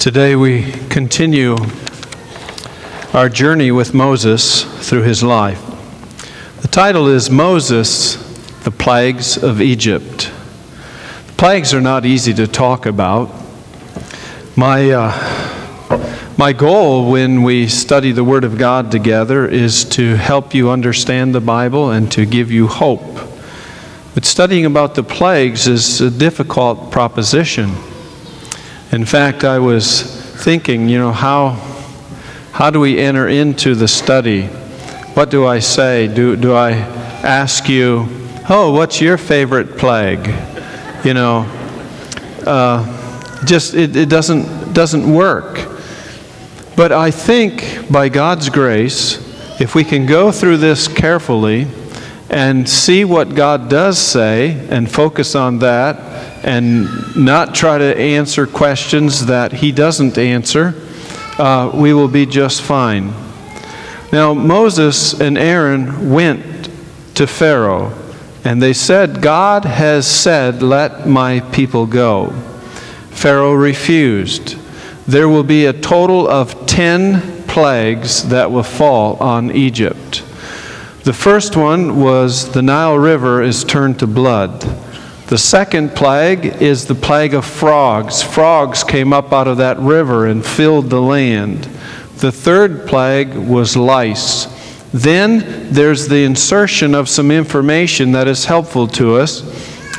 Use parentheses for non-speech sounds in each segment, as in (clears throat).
Today we continue our journey with Moses through his life. The title is Moses, the Plagues of Egypt. The plagues are not easy to talk about. My, uh, my goal when we study the Word of God together is to help you understand the Bible and to give you hope. But studying about the plagues is a difficult proposition. In fact, I was thinking, you know, how, how do we enter into the study? What do I say? Do, do I ask you, oh, what's your favorite plague? You know, uh, just it, it doesn't, doesn't work. But I think by God's grace, if we can go through this carefully and see what God does say and focus on that and not try to answer questions that he doesn't answer, uh, we will be just fine. Now, Moses and Aaron went to Pharaoh, and they said, God has said, Let my people go. Pharaoh refused. There will be a total of 10 plagues that will fall on Egypt. The first one was the Nile River is turned to blood. The second plague is the plague of frogs. Frogs came up out of that river and filled the land. The third plague was lice. Then there's the insertion of some information that is helpful to us.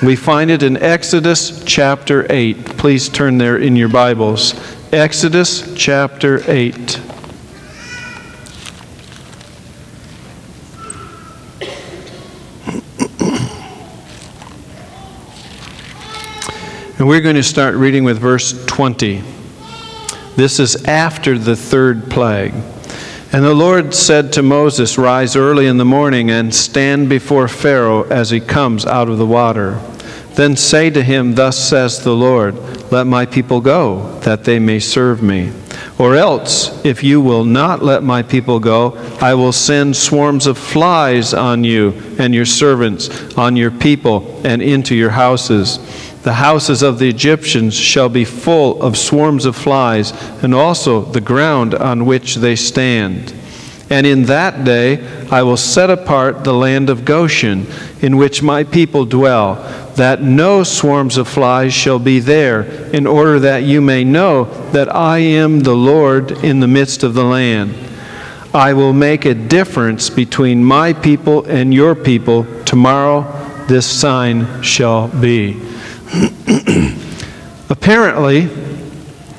We find it in Exodus chapter 8. Please turn there in your Bibles. Exodus chapter 8. And we're going to start reading with verse 20. This is after the third plague. And the Lord said to Moses, Rise early in the morning and stand before Pharaoh as he comes out of the water. Then say to him, Thus says the Lord, Let my people go, that they may serve me. Or else, if you will not let my people go, I will send swarms of flies on you and your servants, on your people, and into your houses. The houses of the Egyptians shall be full of swarms of flies, and also the ground on which they stand. And in that day I will set apart the land of Goshen, in which my people dwell, that no swarms of flies shall be there, in order that you may know that I am the Lord in the midst of the land. I will make a difference between my people and your people. Tomorrow this sign shall be. (clears throat) Apparently,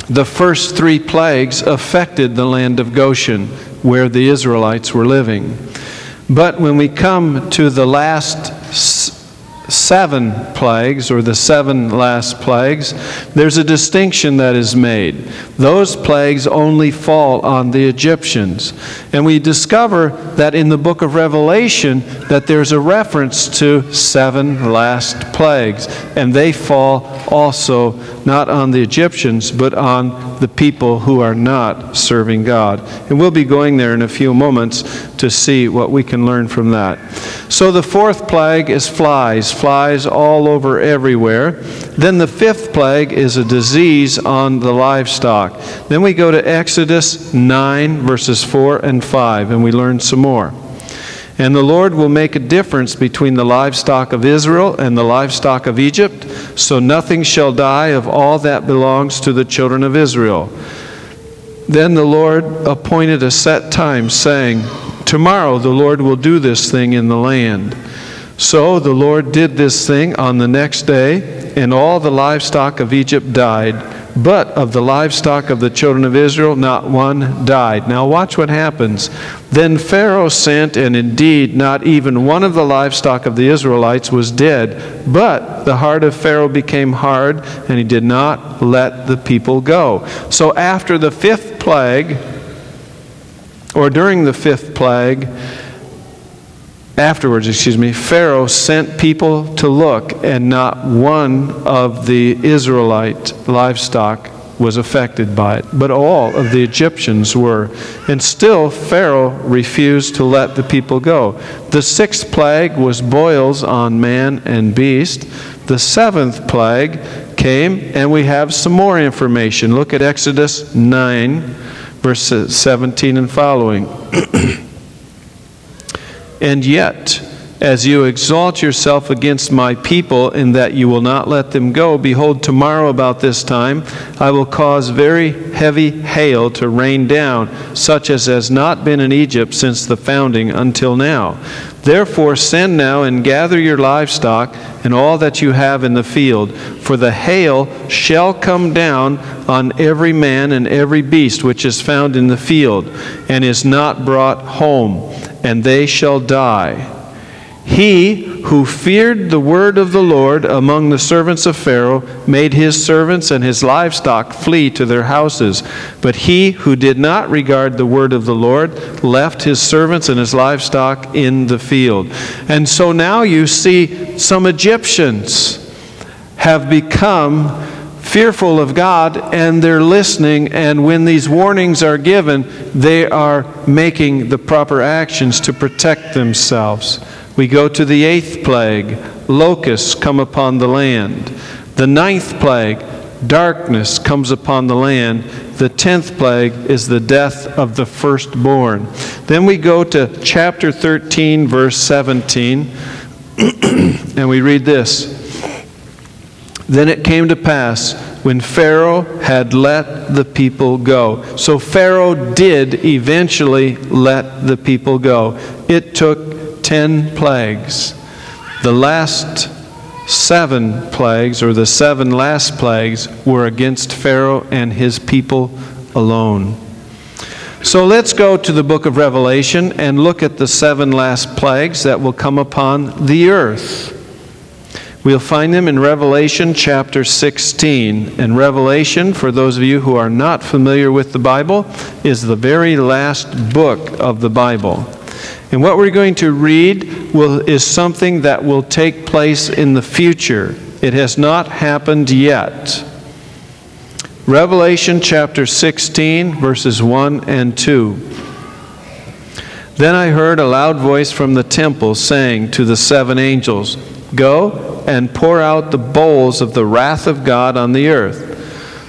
the first three plagues affected the land of Goshen, where the Israelites were living. But when we come to the last seven plagues, or the seven last plagues, there's a distinction that is made. Those plagues only fall on the Egyptians. And we discover that in the book of Revelation that there's a reference to seven last plagues, and they fall also not on the Egyptians, but on the people who are not serving God. And we'll be going there in a few moments to see what we can learn from that. So the fourth plague is flies, flies all over everywhere. Then the fifth plague is a disease on the livestock. Then we go to Exodus 9, verses 4 and 5, and we learn some more. And the Lord will make a difference between the livestock of Israel and the livestock of Egypt, so nothing shall die of all that belongs to the children of Israel. Then the Lord appointed a set time, saying, Tomorrow the Lord will do this thing in the land. So the Lord did this thing on the next day, and all the livestock of Egypt died but of the livestock of the children of Israel, not one died. Now, watch what happens. Then Pharaoh sent, and indeed, not even one of the livestock of the Israelites was dead. But the heart of Pharaoh became hard, and he did not let the people go. So, after the fifth plague, or during the fifth plague, afterwards, excuse me, Pharaoh sent people to look, and not one of the Israelite livestock was affected by it, but all of the Egyptians were. And still, Pharaoh refused to let the people go. The sixth plague was boils on man and beast. The seventh plague came, and we have some more information. Look at Exodus 9, verses 17 and following. (clears throat) and yet, as you exalt yourself against my people in that you will not let them go, behold, tomorrow about this time I will cause very heavy hail to rain down, such as has not been in Egypt since the founding until now. Therefore, send now and gather your livestock and all that you have in the field, for the hail shall come down on every man and every beast which is found in the field, and is not brought home, and they shall die. He who feared the word of the Lord among the servants of Pharaoh made his servants and his livestock flee to their houses. But he who did not regard the word of the Lord left his servants and his livestock in the field. And so now you see some Egyptians have become fearful of God and they're listening, and when these warnings are given, they are making the proper actions to protect themselves. We go to the eighth plague locusts come upon the land. The ninth plague, darkness comes upon the land. The tenth plague is the death of the firstborn. Then we go to chapter 13, verse 17, (clears throat) and we read this. Then it came to pass when Pharaoh had let the people go. So Pharaoh did eventually let the people go. It took ten plagues. The last seven plagues, or the seven last plagues, were against Pharaoh and his people alone. So let's go to the book of Revelation and look at the seven last plagues that will come upon the earth. We'll find them in Revelation chapter 16. And Revelation, for those of you who are not familiar with the Bible, is the very last book of the Bible. And what we're going to read will, is something that will take place in the future. It has not happened yet. Revelation chapter 16, verses 1 and 2. Then I heard a loud voice from the temple saying to the seven angels, Go and pour out the bowls of the wrath of God on the earth.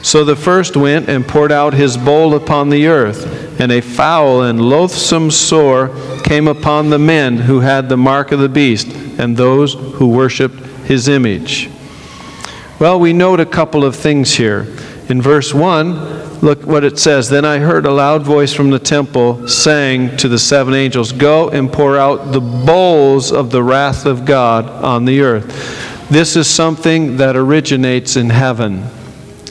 So the first went and poured out his bowl upon the earth, and a foul and loathsome sore came upon the men who had the mark of the beast and those who worshiped his image. Well, we note a couple of things here. In verse 1, look what it says. Then I heard a loud voice from the temple saying to the seven angels, Go and pour out the bowls of the wrath of God on the earth. This is something that originates in heaven.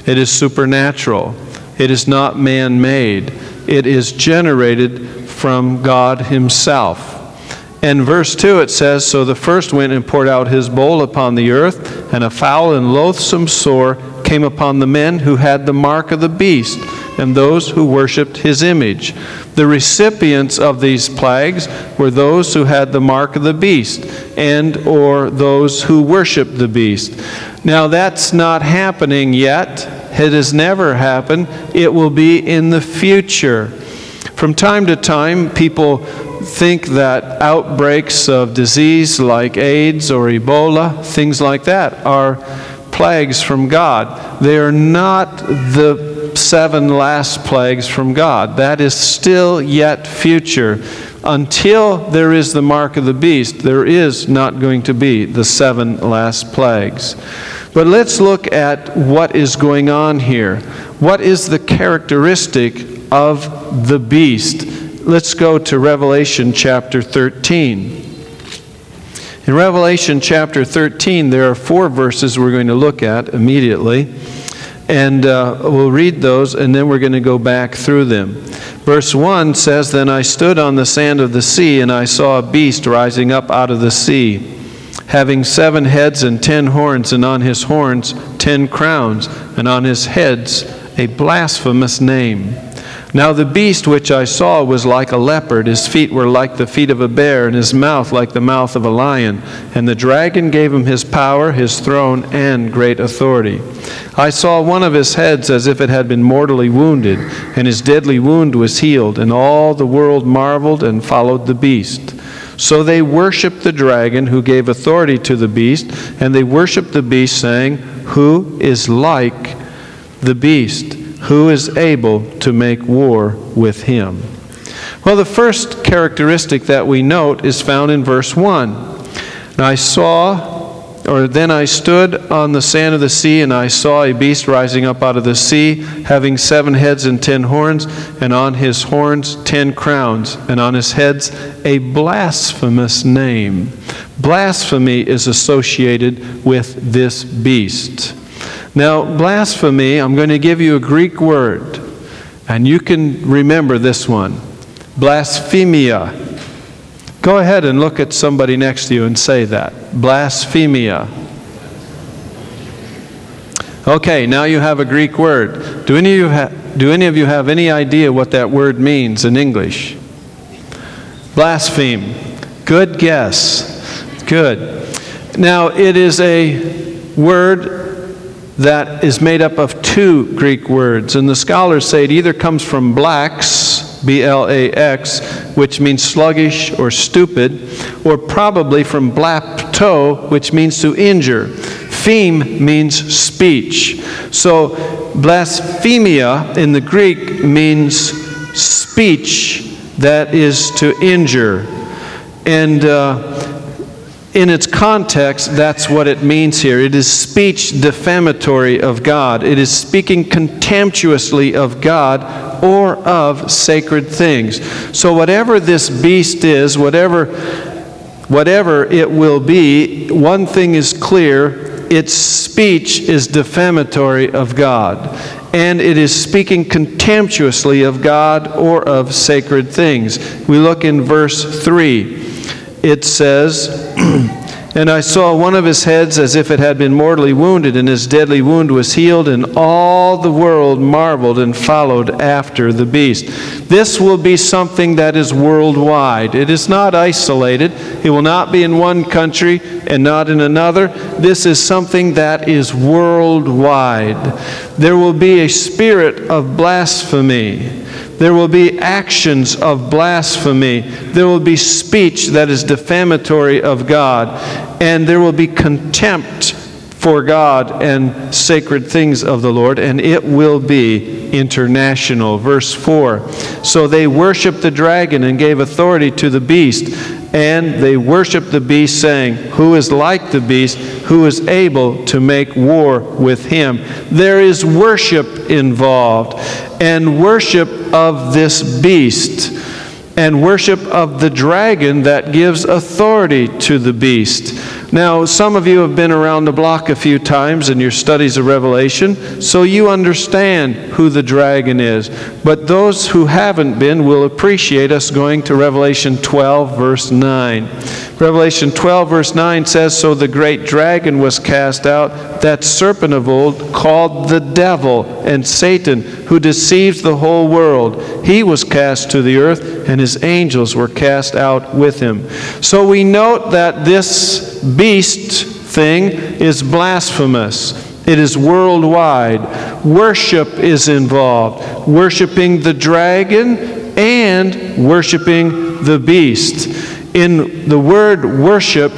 It is supernatural. It is not man made. It is generated from God Himself. In verse 2 it says So the first went and poured out his bowl upon the earth, and a foul and loathsome sore came upon the men who had the mark of the beast and those who worshipped his image. The recipients of these plagues were those who had the mark of the beast and or those who worshiped the beast. Now that's not happening yet. It has never happened. It will be in the future. From time to time, people think that outbreaks of disease like AIDS or Ebola, things like that, are plagues from God. They are not the seven last plagues from God. That is still yet future. Until there is the mark of the beast, there is not going to be the seven last plagues. But let's look at what is going on here. What is the characteristic of the beast? Let's go to Revelation chapter 13. In Revelation chapter 13, there are four verses we're going to look at immediately. And uh, we'll read those and then we're going to go back through them. Verse 1 says Then I stood on the sand of the sea, and I saw a beast rising up out of the sea, having seven heads and ten horns, and on his horns ten crowns, and on his heads a blasphemous name. Now the beast which I saw was like a leopard, his feet were like the feet of a bear, and his mouth like the mouth of a lion. And the dragon gave him his power, his throne, and great authority. I saw one of his heads as if it had been mortally wounded, and his deadly wound was healed, and all the world marveled and followed the beast. So they worshiped the dragon who gave authority to the beast, and they worshiped the beast, saying, Who is like the beast? Who is able to make war with him? Well, the first characteristic that we note is found in verse 1. And I saw or then I stood on the sand of the sea, and I saw a beast rising up out of the sea, having seven heads and ten horns, and on his horns ten crowns, and on his heads a blasphemous name. Blasphemy is associated with this beast. Now, blasphemy, I'm going to give you a Greek word, and you can remember this one blasphemia. Go ahead and look at somebody next to you and say that. Blasphemia. Okay, now you have a Greek word. Do any of you, ha- do any, of you have any idea what that word means in English? Blaspheme. Good guess. Good. Now, it is a word that is made up of two Greek words, and the scholars say it either comes from blax, B L A X, which means sluggish or stupid, or probably from blapto, which means to injure. Pheme means speech. So blasphemia in the Greek means speech that is to injure. And uh, in its context, that's what it means here. It is speech defamatory of God. It is speaking contemptuously of God or of sacred things. So whatever this beast is, whatever whatever it will be, one thing is clear, its speech is defamatory of God. And it is speaking contemptuously of God or of sacred things. We look in verse 3 it says, (clears throat) And I saw one of his heads as if it had been mortally wounded, and his deadly wound was healed, and all the world marveled and followed after the beast. This will be something that is worldwide. It is not isolated, it will not be in one country and not in another. This is something that is worldwide. There will be a spirit of blasphemy. There will be actions of blasphemy. There will be speech that is defamatory of God. And there will be contempt for God and sacred things of the Lord. And it will be international. Verse 4 So they worshiped the dragon and gave authority to the beast. And they worshiped the beast, saying, Who is like the beast? Who is able to make war with him? There is worship involved and worship of this beast and worship of the dragon that gives authority to the beast. Now, some of you have been around the block a few times in your studies of Revelation, so you understand who the dragon is. But those who haven't been will appreciate us going to Revelation 12, verse 9. Revelation 12, verse 9 says So the great dragon was cast out, that serpent of old, called the devil and Satan, who deceives the whole world. He was cast to the earth, and his angels were cast out with him. So we note that this beast thing is blasphemous. It is worldwide. Worship is involved. Worshiping the dragon and worshiping the beast. In the word worship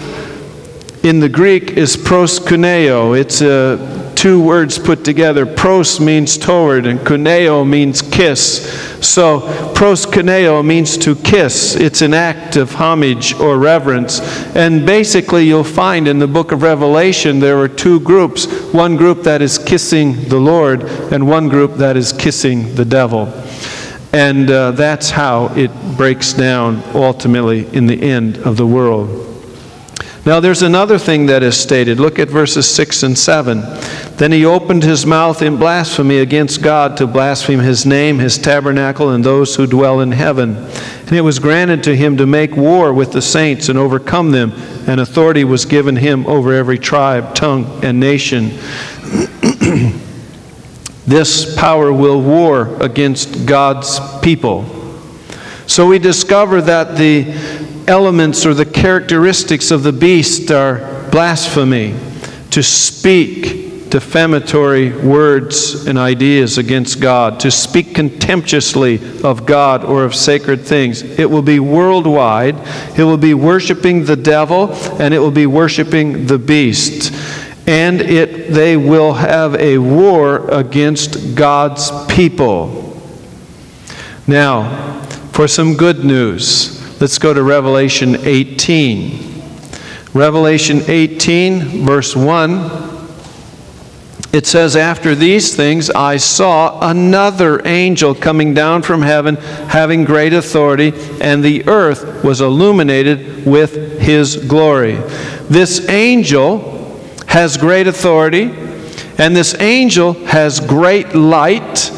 in the Greek is proskuneo. It's a two words put together. Pros means toward, and kuneo means kiss. So, proskuneo means to kiss. It's an act of homage or reverence. And basically, you'll find in the book of Revelation there are two groups one group that is kissing the Lord, and one group that is kissing the devil. And uh, that's how it breaks down ultimately in the end of the world. Now, there's another thing that is stated. Look at verses 6 and 7. Then he opened his mouth in blasphemy against God to blaspheme his name, his tabernacle, and those who dwell in heaven. And it was granted to him to make war with the saints and overcome them, and authority was given him over every tribe, tongue, and nation. (clears throat) this power will war against God's people. So we discover that the elements or the characteristics of the beast are blasphemy, to speak defamatory words and ideas against God, to speak contemptuously of God or of sacred things. It will be worldwide. It will be worshiping the devil and it will be worshiping the beast. and it, they will have a war against God's people. Now, for some good news, let's go to Revelation 18. Revelation 18, verse 1. It says, After these things I saw another angel coming down from heaven, having great authority, and the earth was illuminated with his glory. This angel has great authority, and this angel has great light,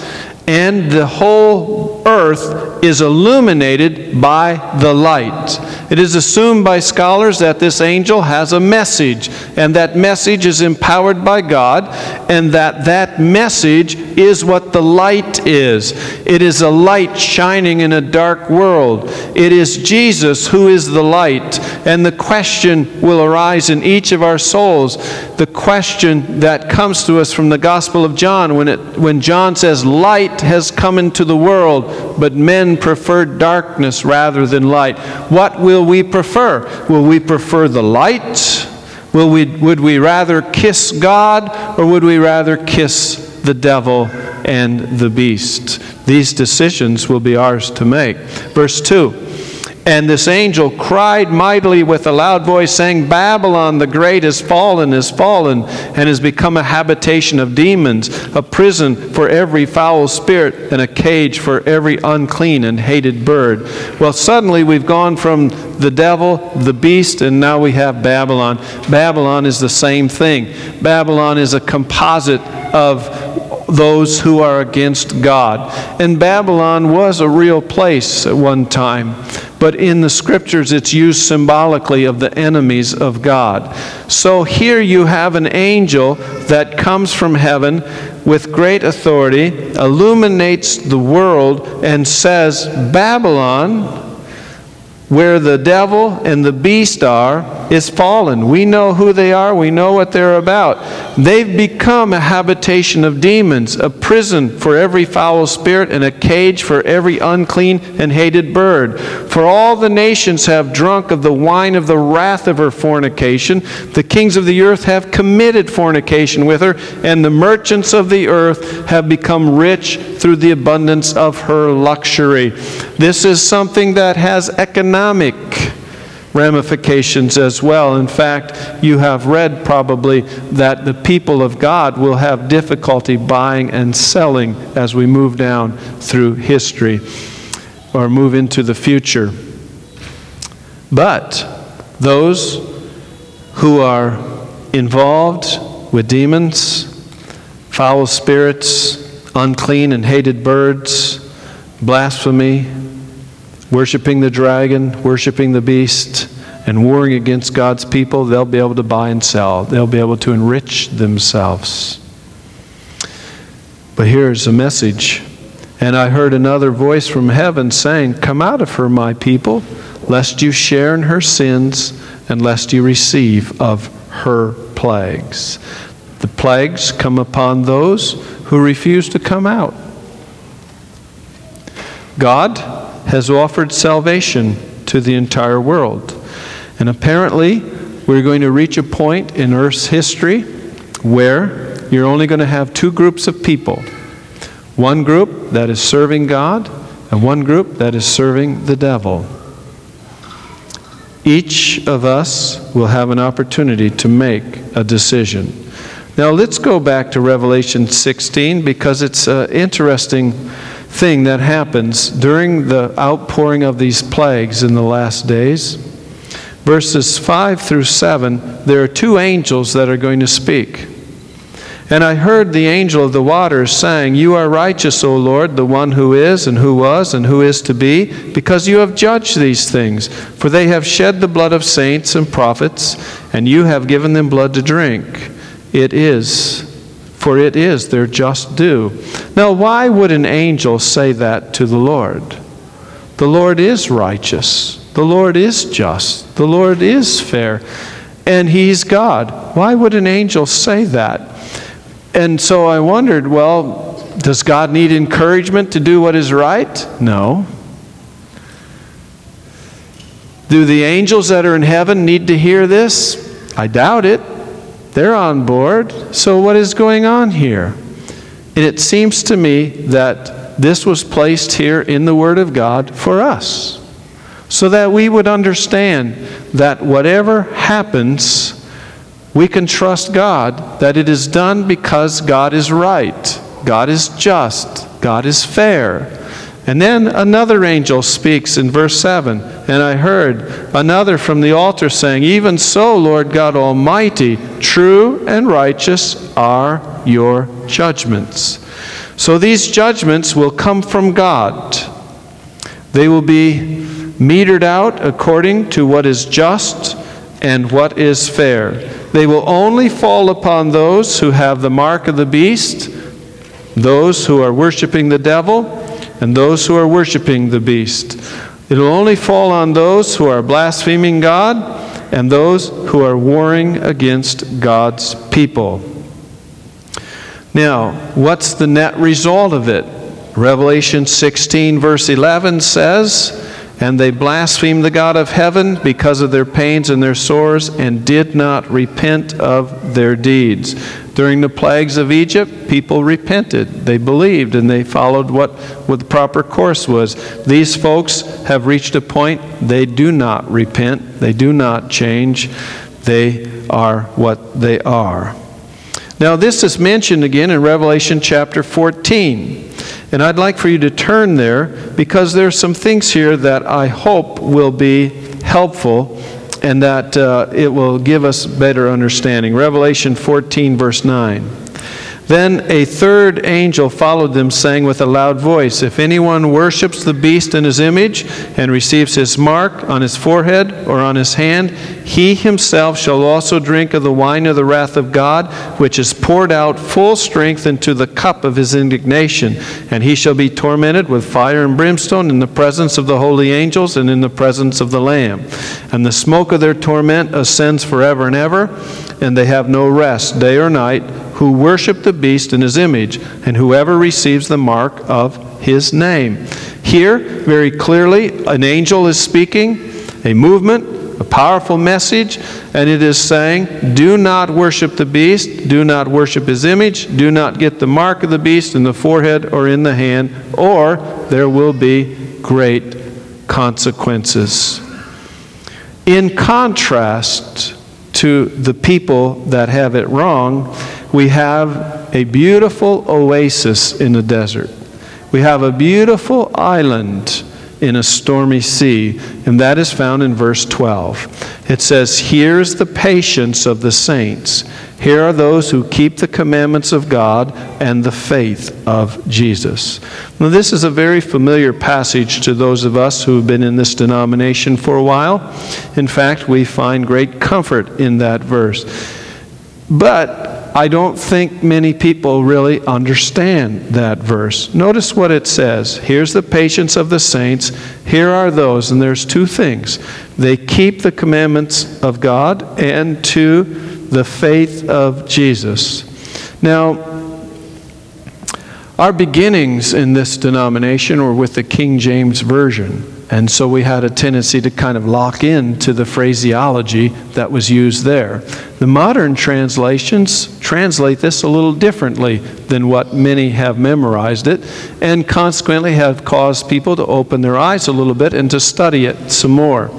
and the whole earth is illuminated by the light. It is assumed by scholars that this angel has a message, and that message is empowered by God, and that that message is what the light is. It is a light shining in a dark world. It is Jesus who is the light, and the question will arise in each of our souls. The question that comes to us from the Gospel of John when, it, when John says, Light has come into the world, but men preferred darkness rather than light. What will we prefer? Will we prefer the light? Will we, would we rather kiss God or would we rather kiss the devil and the beast? These decisions will be ours to make. Verse 2 and this angel cried mightily with a loud voice, saying, Babylon the great is fallen, is fallen, and has become a habitation of demons, a prison for every foul spirit, and a cage for every unclean and hated bird. Well, suddenly we've gone from the devil, the beast, and now we have Babylon. Babylon is the same thing. Babylon is a composite of those who are against God. And Babylon was a real place at one time, but in the scriptures it's used symbolically of the enemies of God. So here you have an angel that comes from heaven with great authority, illuminates the world, and says, Babylon where the devil and the beast are is fallen. We know who they are, we know what they're about. They've become a habitation of demons, a prison for every foul spirit, and a cage for every unclean and hated bird. For all the nations have drunk of the wine of the wrath of her fornication. The kings of the earth have committed fornication with her, and the merchants of the earth have become rich through the abundance of her luxury. This is something that has economic ramifications as well. In fact, you have read probably that the people of God will have difficulty buying and selling as we move down through history or move into the future. But those who are involved with demons, foul spirits, unclean and hated birds, blasphemy, worshiping the dragon, worshiping the beast, and warring against God's people, they'll be able to buy and sell. They'll be able to enrich themselves. But here's a message. And I heard another voice from heaven saying, Come out of her, my people, lest you share in her sins, and lest you receive of her plagues. The plagues come upon those who refuse to come out. God has offered salvation to the entire world. And apparently, we're going to reach a point in Earth's history where you're only going to have two groups of people one group that is serving God, and one group that is serving the devil. Each of us will have an opportunity to make a decision. Now let's go back to Revelation 16 because it's an interesting thing that happens during the outpouring of these plagues in the last days. Verses 5 through 7, there are two angels that are going to speak. And I heard the angel of the waters saying, You are righteous, O Lord, the one who is, and who was, and who is to be, because you have judged these things. For they have shed the blood of saints and prophets, and you have given them blood to drink. It is, for it is their just due. Now, why would an angel say that to the Lord? The Lord is righteous, the Lord is just, the Lord is fair, and He's God. Why would an angel say that? And so I wondered, well, does God need encouragement to do what is right? No. Do the angels that are in heaven need to hear this? I doubt it. They're on board. So, what is going on here? And it seems to me that this was placed here in the Word of God for us, so that we would understand that whatever happens, we can trust God that it is done because God is right, God is just, God is fair. And then another angel speaks in verse 7 And I heard another from the altar saying, Even so, Lord God Almighty, true and righteous are your judgments. So these judgments will come from God. They will be metered out according to what is just and what is fair. They will only fall upon those who have the mark of the beast, those who are worshiping the devil and those who are worshiping the beast. It will only fall on those who are blaspheming God and those who are warring against God's people. Now, what's the net result of it? Revelation 16, verse 11 says, And they blasphemed the God of heaven because of their pains and their sores, and did not repent of their deeds. During the plagues of Egypt, people repented. They believed and they followed what, what the proper course was. These folks have reached a point they do not repent, they do not change, they are what they are. Now, this is mentioned again in Revelation chapter 14. And I'd like for you to turn there because there are some things here that I hope will be helpful and that uh, it will give us better understanding. Revelation 14, verse 9. Then a third angel followed them, saying with a loud voice, If anyone worships the beast in his image and receives his mark on his forehead or on his hand, he himself shall also drink of the wine of the wrath of God, which is poured out full strength into the cup of his indignation. And he shall be tormented with fire and brimstone in the presence of the holy angels and in the presence of the Lamb. And the smoke of their torment ascends forever and ever, and they have no rest day or night who worship the beast in his image, and whoever receives the mark of his name. Here, very clearly, an angel is speaking, a movement, a powerful message, and it is saying, Do not worship the beast, do not worship his image, do not get the mark of the beast in the forehead or in the hand, or there will be great consequences. In contrast to the people that have it wrong, we have a beautiful oasis in the desert. We have a beautiful island in a stormy sea, and that is found in verse 12. It says, Here's the patience of the saints. Here are those who keep the commandments of God and the faith of Jesus. Now, this is a very familiar passage to those of us who have been in this denomination for a while. In fact, we find great comfort in that verse. But I don't think many people really understand that verse. Notice what it says. Here's the patience of the saints. Here are those, and there's two things. They keep the commandments of God, and two, the faith of Jesus. Now, our beginnings in this denomination were with the King James Version. And so we had a tendency to kind of lock in to the phraseology that was used there. The modern translations translate this a little differently than what many have memorized it, and consequently have caused people to open their eyes a little bit and to study it some more.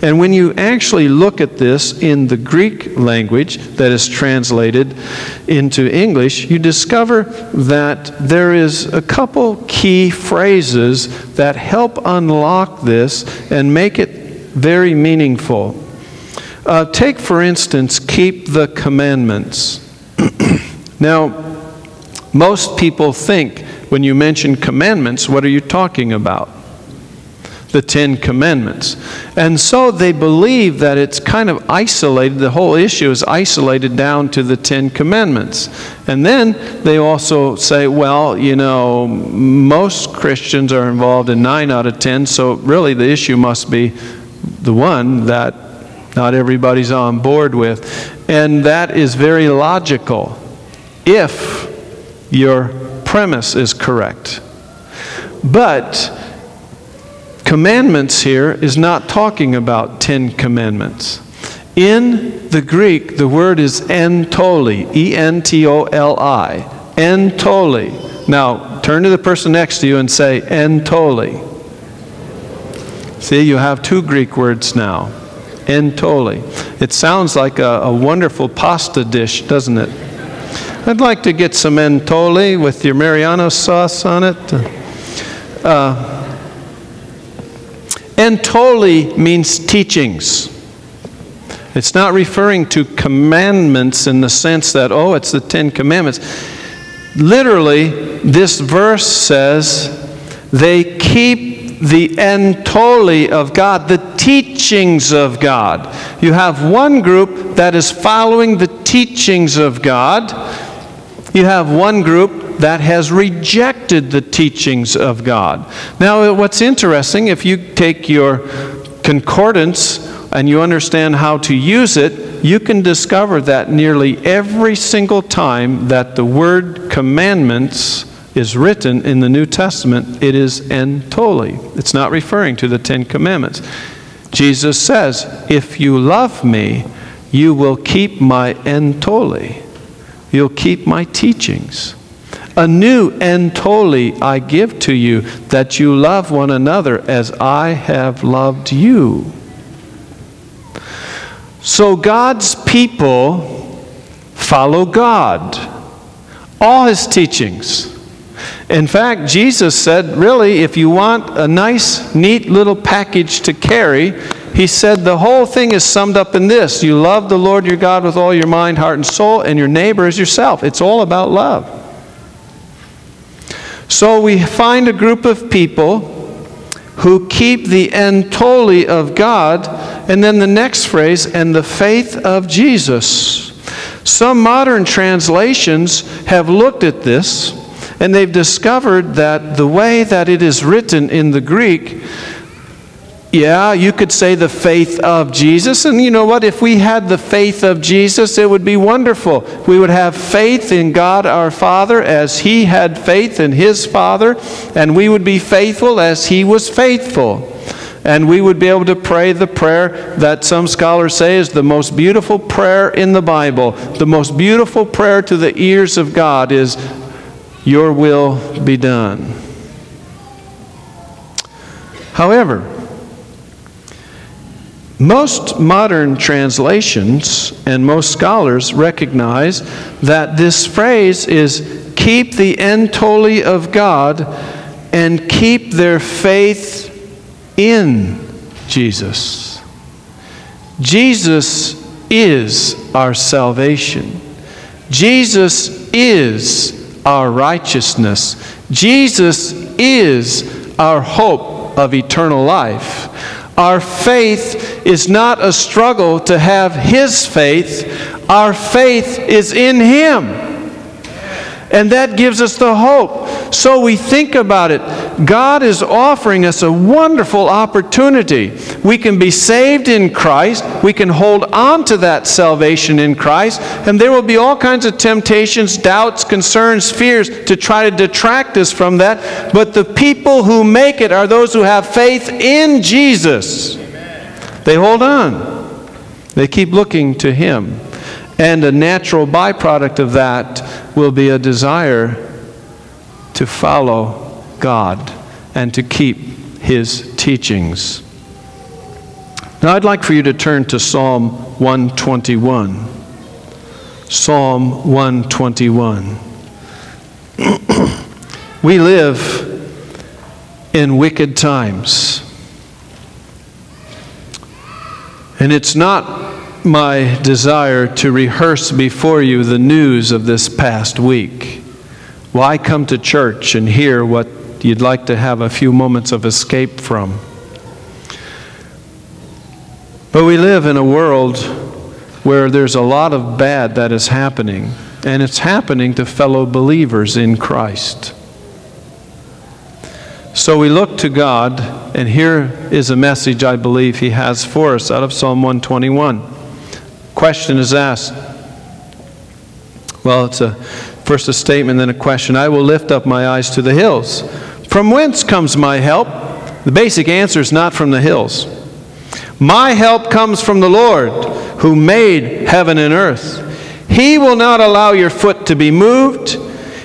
And when you actually look at this in the Greek language that is translated into English, you discover that there is a couple key phrases that help unlock this and make it very meaningful. Uh, take, for instance, keep the commandments. (clears throat) now, most people think when you mention commandments, what are you talking about? the Ten Commandments. And so they believe that it's kind of isolated, the whole issue is isolated down to the Ten Commandments. And then they also say, well, you know, most Christians are involved in nine out of ten, so really the issue must be the one that not everybody's on board with. And that is very logical if your premise is correct. But commandments here is not talking about Ten Commandments. In the Greek, the word is entoli, E N T O L I. Entoli. Now, turn to the person next to you and say, entoli. See, you have two Greek words now. Entoli. It sounds like a, a wonderful pasta dish, doesn't it? I'd like to get some entoli with your marinara sauce on it. Uh, entoli means teachings. It's not referring to commandments in the sense that, oh, it's the Ten Commandments. Literally, this verse says they keep the entoli of God, the teachings of God. You have one group that is following the teachings of God. You have one group that has rejected the teachings of God. Now, what's interesting, if you take your concordance and you understand how to use it, you can discover that nearly every single time that the word commandments is written in the New Testament, it is entoli. It's not referring to the Ten Commandments. Jesus says, If you love me, you will keep my entoli. You'll keep my teachings. A new entoli I give to you, that you love one another as I have loved you. So God's people follow God, all his teachings. In fact, Jesus said, really, if you want a nice, neat little package to carry, he said the whole thing is summed up in this you love the Lord your God with all your mind, heart, and soul, and your neighbor as yourself. It's all about love. So we find a group of people who keep the entoli of God, and then the next phrase, and the faith of Jesus. Some modern translations have looked at this and they've discovered that the way that it is written in the Greek, yeah, you could say the faith of Jesus. And you know what? If we had the faith of Jesus, it would be wonderful. We would have faith in God our Father as He had faith in His Father, and we would be faithful as He was faithful. And we would be able to pray the prayer that some scholars say is the most beautiful prayer in the Bible. The most beautiful prayer to the ears of God is, Your will be done. However, most modern translations and most scholars recognize that this phrase is keep the entoli of God and keep their faith in Jesus. Jesus is our salvation. Jesus is our righteousness. Jesus is our hope of eternal life. Our faith is not a struggle to have His faith, our faith is in Him. And that gives us the hope. So we think about it. God is offering us a wonderful opportunity. We can be saved in Christ. We can hold on to that salvation in Christ. And there will be all kinds of temptations, doubts, concerns, fears to try to detract us from that. But the people who make it are those who have faith in Jesus. They hold on, they keep looking to Him. And a natural byproduct of that will be a desire to follow God and to keep His teachings. Now, I'd like for you to turn to Psalm 121. Psalm 121. (clears throat) we live in wicked times. And it's not my desire to rehearse before you the news of this past week. Why come to church and hear what you'd like to have a few moments of escape from? But we live in a world where there's a lot of bad that is happening, and it's happening to fellow believers in Christ. So we look to God, and here is a message I believe He has for us out of Psalm 121 question is asked. Well, it's a first a statement, then a question. I will lift up my eyes to the hills. From whence comes my help? The basic answer is not from the hills. My help comes from the Lord, who made heaven and earth. He will not allow your foot to be moved.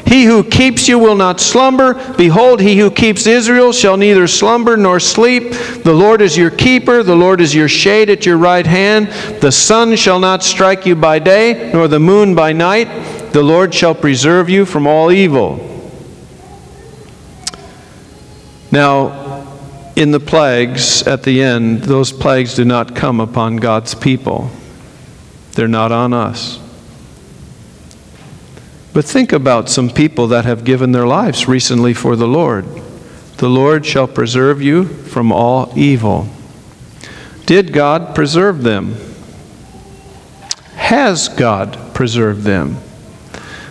He who keeps you will not slumber. Behold, he who keeps Israel shall neither slumber nor sleep. The Lord is your keeper. The Lord is your shade at your right hand. The sun shall not strike you by day, nor the moon by night. The Lord shall preserve you from all evil. Now, in the plagues at the end, those plagues do not come upon God's people, they're not on us. But think about some people that have given their lives recently for the Lord. The Lord shall preserve you from all evil. Did God preserve them? Has God preserved them?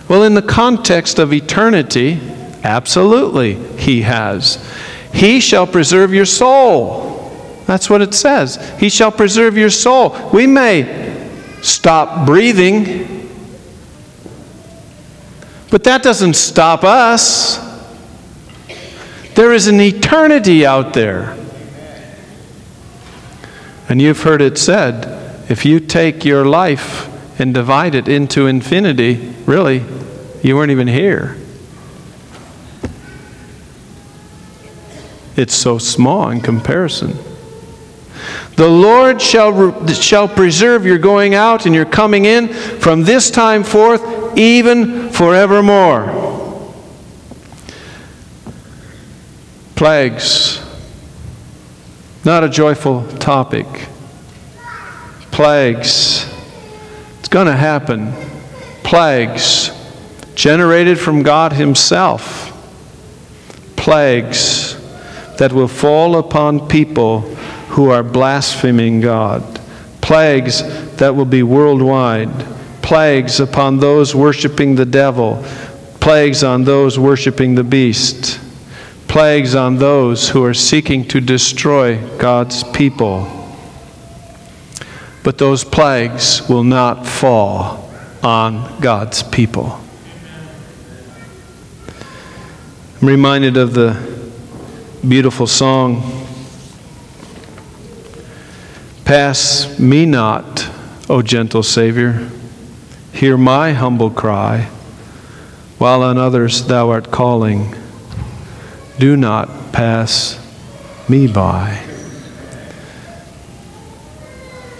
Well, in the context of eternity, absolutely, He has. He shall preserve your soul. That's what it says. He shall preserve your soul. We may stop breathing but that doesn't stop us. There is an eternity out there. And you've heard it said if you take your life and divide it into infinity, really, you weren't even here. It's so small in comparison. The Lord shall, shall preserve your going out and your coming in from this time forth even forevermore. Plagues, not a joyful topic. Plagues, it's going to happen. Plagues, generated from God Himself. Plagues that will fall upon people who are blaspheming God. Plagues that will be worldwide plagues upon those worshiping the devil, plagues on those worshiping the beast, plagues on those who are seeking to destroy God's people. But those plagues will not fall on God's people. I'm reminded of the beautiful song, Pass me not, O gentle Savior. Hear my humble cry, while on others thou art calling. Do not pass me by.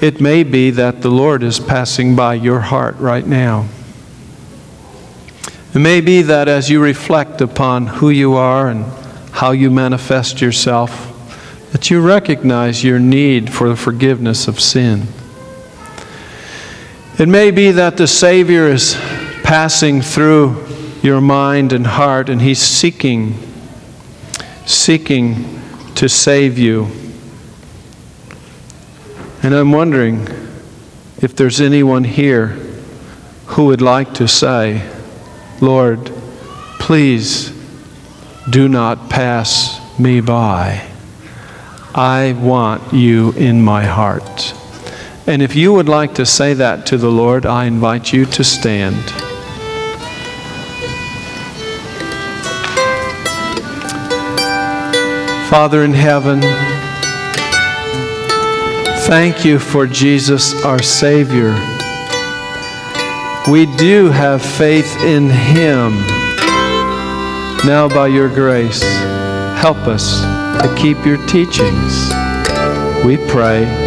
It may be that the Lord is passing by your heart right now. It may be that as you reflect upon who you are and how you manifest yourself, that you recognize your need for the forgiveness of sin. It may be that the Savior is passing through your mind and heart, and He's seeking, seeking to save you. And I'm wondering if there's anyone here who would like to say, Lord, please do not pass me by. I want you in my heart. And if you would like to say that to the Lord, I invite you to stand. Father in heaven, thank you for Jesus, our Savior. We do have faith in Him. Now, by your grace, help us to keep your teachings. We pray